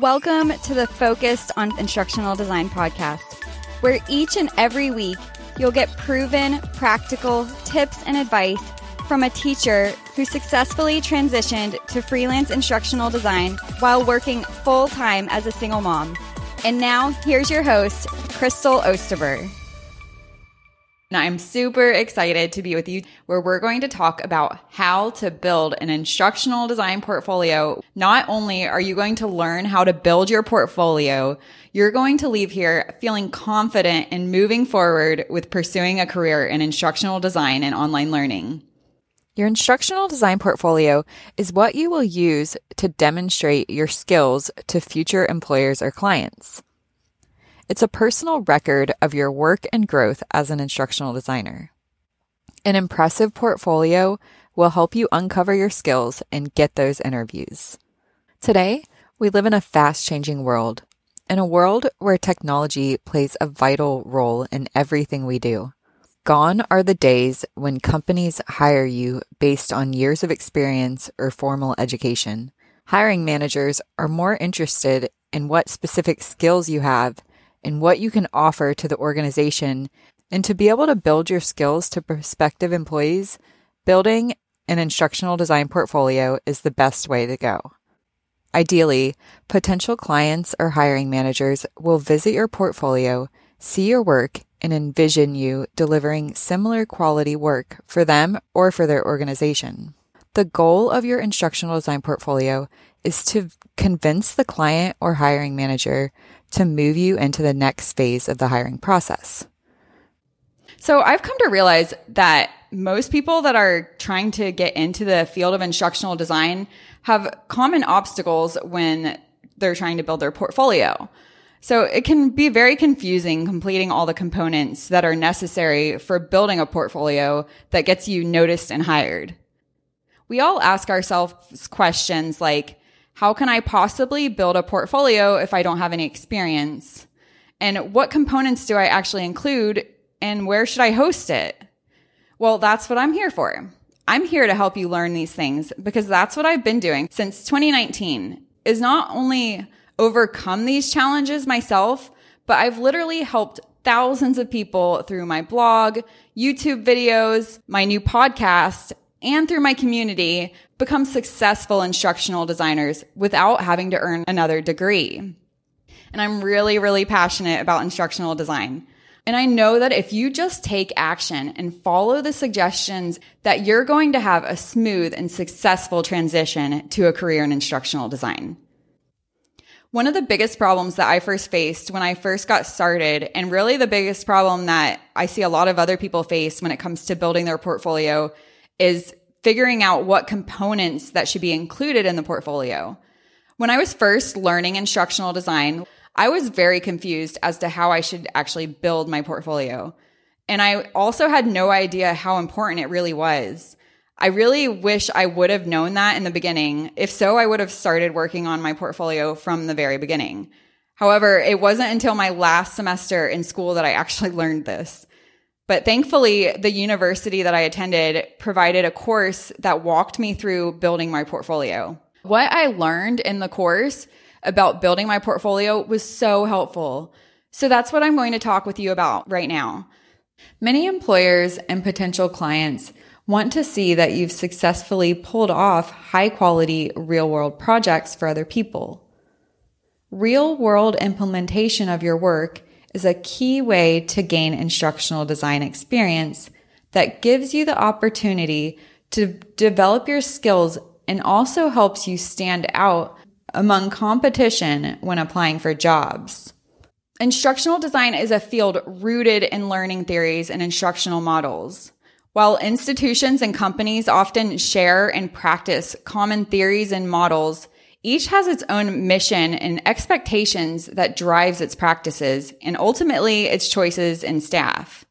Welcome to the Focused on Instructional Design podcast, where each and every week you'll get proven, practical tips and advice from a teacher who successfully transitioned to freelance instructional design while working full time as a single mom. And now, here's your host, Crystal Osterberg. I'm super excited to be with you where we're going to talk about how to build an instructional design portfolio. Not only are you going to learn how to build your portfolio, you're going to leave here feeling confident in moving forward with pursuing a career in instructional design and online learning. Your instructional design portfolio is what you will use to demonstrate your skills to future employers or clients. It's a personal record of your work and growth as an instructional designer. An impressive portfolio will help you uncover your skills and get those interviews. Today, we live in a fast changing world, in a world where technology plays a vital role in everything we do. Gone are the days when companies hire you based on years of experience or formal education. Hiring managers are more interested in what specific skills you have and what you can offer to the organization. And to be able to build your skills to prospective employees, building an instructional design portfolio is the best way to go. Ideally, potential clients or hiring managers will visit your portfolio, see your work, and envision you delivering similar quality work for them or for their organization. The goal of your instructional design portfolio is to convince the client or hiring manager to move you into the next phase of the hiring process. So I've come to realize that most people that are trying to get into the field of instructional design have common obstacles when they're trying to build their portfolio. So it can be very confusing completing all the components that are necessary for building a portfolio that gets you noticed and hired. We all ask ourselves questions like, how can I possibly build a portfolio if I don't have any experience? And what components do I actually include and where should I host it? Well, that's what I'm here for. I'm here to help you learn these things because that's what I've been doing since 2019 is not only overcome these challenges myself, but I've literally helped thousands of people through my blog, YouTube videos, my new podcast, and through my community become successful instructional designers without having to earn another degree. And I'm really, really passionate about instructional design. And I know that if you just take action and follow the suggestions that you're going to have a smooth and successful transition to a career in instructional design. One of the biggest problems that I first faced when I first got started, and really the biggest problem that I see a lot of other people face when it comes to building their portfolio is figuring out what components that should be included in the portfolio. When I was first learning instructional design, I was very confused as to how I should actually build my portfolio. And I also had no idea how important it really was. I really wish I would have known that in the beginning. If so, I would have started working on my portfolio from the very beginning. However, it wasn't until my last semester in school that I actually learned this. But thankfully, the university that I attended provided a course that walked me through building my portfolio. What I learned in the course about building my portfolio was so helpful. So that's what I'm going to talk with you about right now. Many employers and potential clients want to see that you've successfully pulled off high quality real world projects for other people. Real world implementation of your work is a key way to gain instructional design experience that gives you the opportunity to develop your skills and also helps you stand out among competition when applying for jobs. Instructional design is a field rooted in learning theories and instructional models. While institutions and companies often share and practice common theories and models, each has its own mission and expectations that drives its practices and ultimately its choices in staff.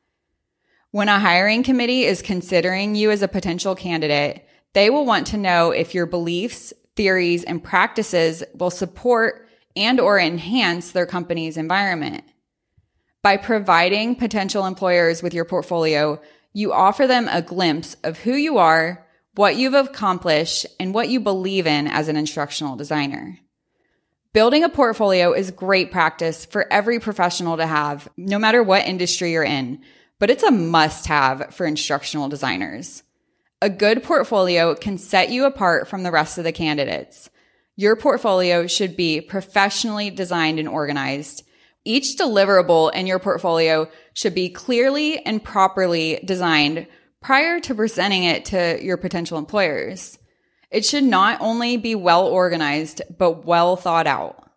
When a hiring committee is considering you as a potential candidate, they will want to know if your beliefs, theories, and practices will support and or enhance their company's environment. By providing potential employers with your portfolio, you offer them a glimpse of who you are, what you've accomplished, and what you believe in as an instructional designer. Building a portfolio is great practice for every professional to have, no matter what industry you're in, but it's a must have for instructional designers. A good portfolio can set you apart from the rest of the candidates. Your portfolio should be professionally designed and organized. Each deliverable in your portfolio should be clearly and properly designed prior to presenting it to your potential employers. It should not only be well organized, but well thought out.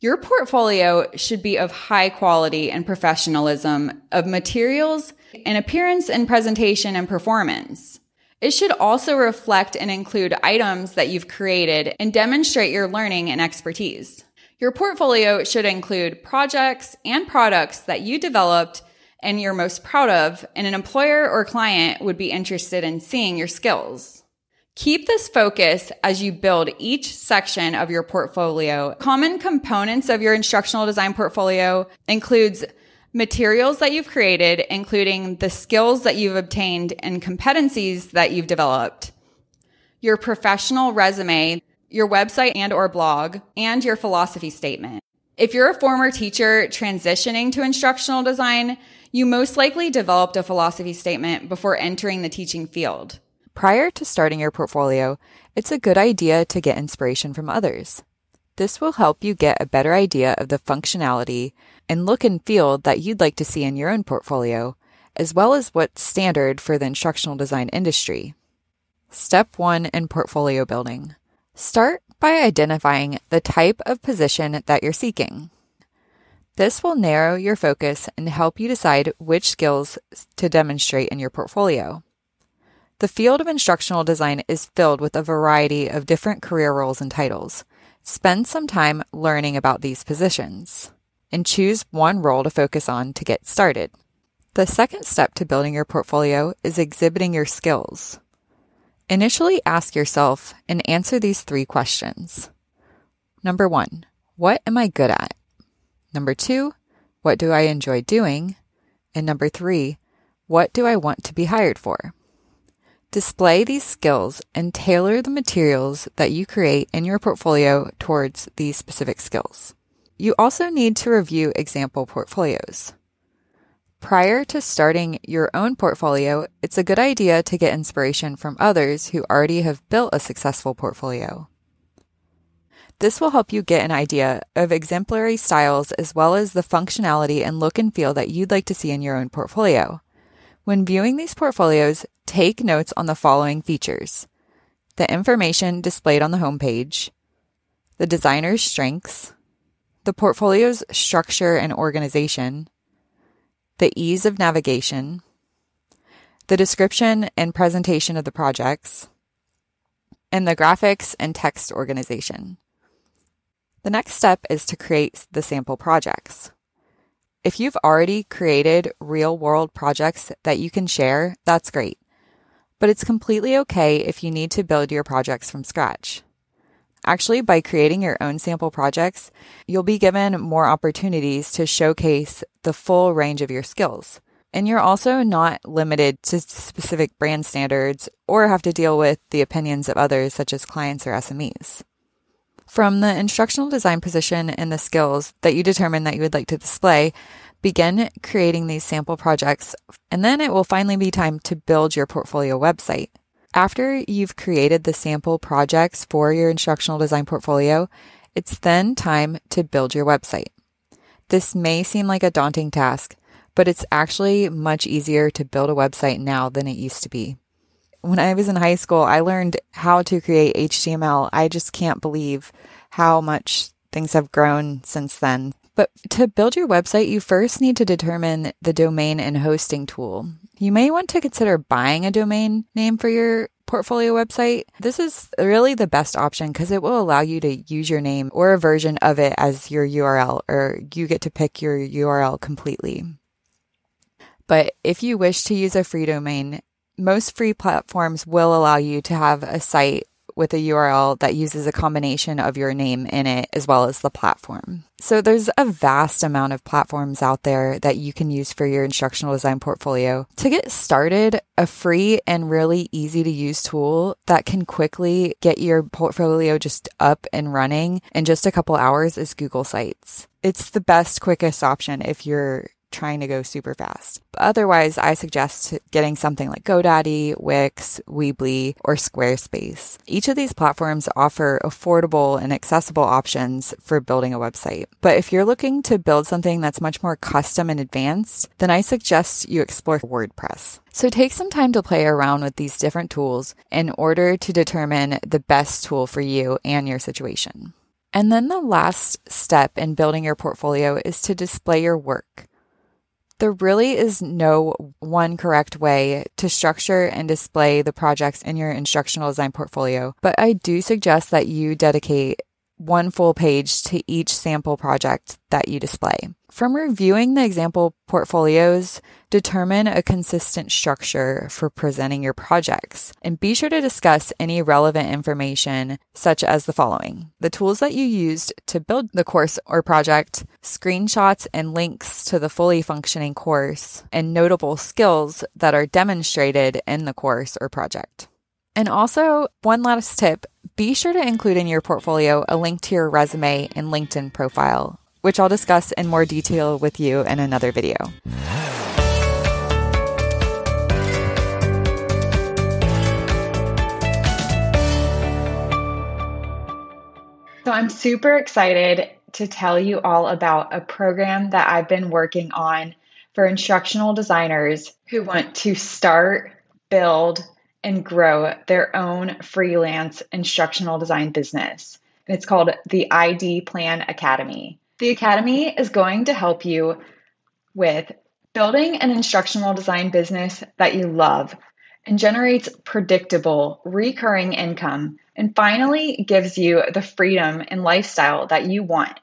Your portfolio should be of high quality and professionalism of materials and appearance and presentation and performance. It should also reflect and include items that you've created and demonstrate your learning and expertise. Your portfolio should include projects and products that you developed and you're most proud of, and an employer or client would be interested in seeing your skills. Keep this focus as you build each section of your portfolio. Common components of your instructional design portfolio includes materials that you've created, including the skills that you've obtained and competencies that you've developed, your professional resume, your website and or blog, and your philosophy statement. If you're a former teacher transitioning to instructional design, you most likely developed a philosophy statement before entering the teaching field. Prior to starting your portfolio, it's a good idea to get inspiration from others. This will help you get a better idea of the functionality and look and feel that you'd like to see in your own portfolio, as well as what's standard for the instructional design industry. Step one in portfolio building. Start by identifying the type of position that you're seeking. This will narrow your focus and help you decide which skills to demonstrate in your portfolio. The field of instructional design is filled with a variety of different career roles and titles. Spend some time learning about these positions and choose one role to focus on to get started. The second step to building your portfolio is exhibiting your skills. Initially ask yourself and answer these three questions. Number one, what am I good at? Number two, what do I enjoy doing? And number three, what do I want to be hired for? Display these skills and tailor the materials that you create in your portfolio towards these specific skills. You also need to review example portfolios. Prior to starting your own portfolio, it's a good idea to get inspiration from others who already have built a successful portfolio. This will help you get an idea of exemplary styles as well as the functionality and look and feel that you'd like to see in your own portfolio. When viewing these portfolios, take notes on the following features the information displayed on the homepage, the designer's strengths, the portfolio's structure and organization, the ease of navigation, the description and presentation of the projects, and the graphics and text organization. The next step is to create the sample projects. If you've already created real world projects that you can share, that's great. But it's completely okay if you need to build your projects from scratch. Actually, by creating your own sample projects, you'll be given more opportunities to showcase the full range of your skills. And you're also not limited to specific brand standards or have to deal with the opinions of others, such as clients or SMEs. From the instructional design position and the skills that you determine that you would like to display, begin creating these sample projects, and then it will finally be time to build your portfolio website. After you've created the sample projects for your instructional design portfolio, it's then time to build your website. This may seem like a daunting task, but it's actually much easier to build a website now than it used to be when I was in high school, I learned how to create HTML. I just can't believe how much things have grown since then. But to build your website, you first need to determine the domain and hosting tool. You may want to consider buying a domain name for your portfolio website. This is really the best option because it will allow you to use your name or a version of it as your URL, or you get to pick your URL completely. But if you wish to use a free domain, most free platforms will allow you to have a site with a URL that uses a combination of your name in it as well as the platform. So there's a vast amount of platforms out there that you can use for your instructional design portfolio. To get started, a free and really easy to use tool that can quickly get your portfolio just up and running in just a couple hours is Google Sites. It's the best, quickest option if you're trying to go super fast. But otherwise, I suggest getting something like GoDaddy, Wix, Weebly, or Squarespace. Each of these platforms offer affordable and accessible options for building a website. But if you're looking to build something that's much more custom and advanced, then I suggest you explore WordPress. So take some time to play around with these different tools in order to determine the best tool for you and your situation. And then the last step in building your portfolio is to display your work. There really is no one correct way to structure and display the projects in your instructional design portfolio, but I do suggest that you dedicate one full page to each sample project that you display. From reviewing the example portfolios, determine a consistent structure for presenting your projects and be sure to discuss any relevant information such as the following. The tools that you used to build the course or project, screenshots and links to the fully functioning course, and notable skills that are demonstrated in the course or project. And also, one last tip be sure to include in your portfolio a link to your resume and LinkedIn profile, which I'll discuss in more detail with you in another video. So, I'm super excited to tell you all about a program that I've been working on for instructional designers who want to start, build, and grow their own freelance instructional design business. It's called the ID Plan Academy. The Academy is going to help you with building an instructional design business that you love and generates predictable, recurring income, and finally gives you the freedom and lifestyle that you want.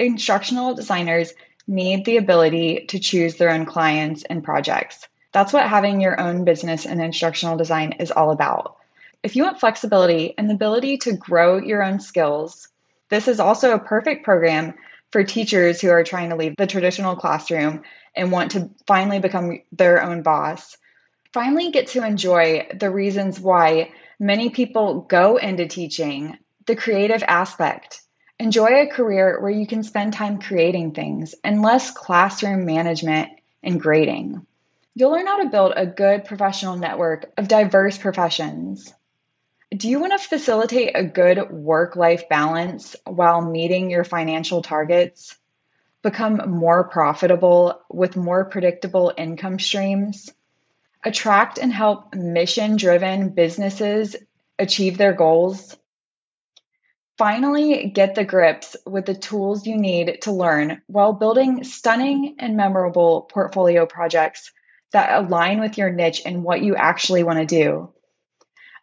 Instructional designers need the ability to choose their own clients and projects. That's what having your own business in instructional design is all about. If you want flexibility and the ability to grow your own skills, this is also a perfect program for teachers who are trying to leave the traditional classroom and want to finally become their own boss. Finally, get to enjoy the reasons why many people go into teaching, the creative aspect. Enjoy a career where you can spend time creating things and less classroom management and grading. You'll learn how to build a good professional network of diverse professions. Do you want to facilitate a good work life balance while meeting your financial targets? Become more profitable with more predictable income streams? Attract and help mission driven businesses achieve their goals? Finally, get the grips with the tools you need to learn while building stunning and memorable portfolio projects that align with your niche and what you actually want to do.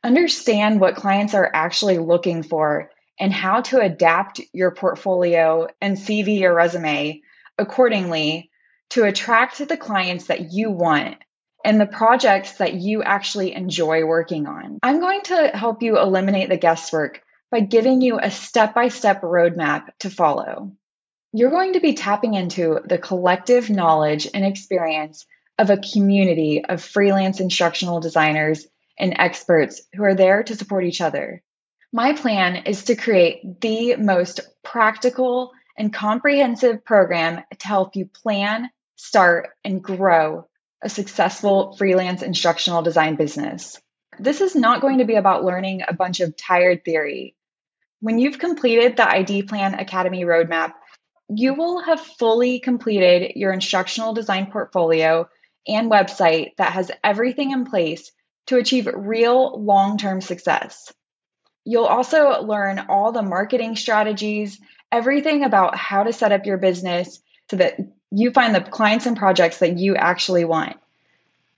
Understand what clients are actually looking for and how to adapt your portfolio and CV or resume accordingly to attract the clients that you want and the projects that you actually enjoy working on. I'm going to help you eliminate the guesswork by giving you a step by step roadmap to follow. You're going to be tapping into the collective knowledge and experience of a community of freelance instructional designers and experts who are there to support each other. My plan is to create the most practical and comprehensive program to help you plan, start, and grow a successful freelance instructional design business. This is not going to be about learning a bunch of tired theory. When you've completed the ID Plan Academy roadmap, you will have fully completed your instructional design portfolio and website that has everything in place to achieve real long term success. You'll also learn all the marketing strategies, everything about how to set up your business so that you find the clients and projects that you actually want.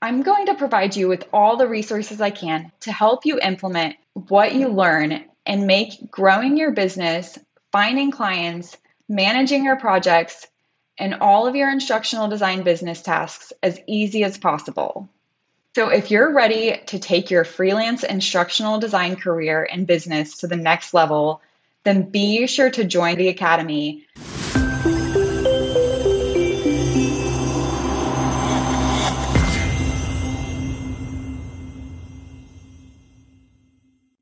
I'm going to provide you with all the resources I can to help you implement what you learn and make growing your business, finding clients, managing your projects, and all of your instructional design business tasks as easy as possible. So, if you're ready to take your freelance instructional design career and business to the next level, then be sure to join the Academy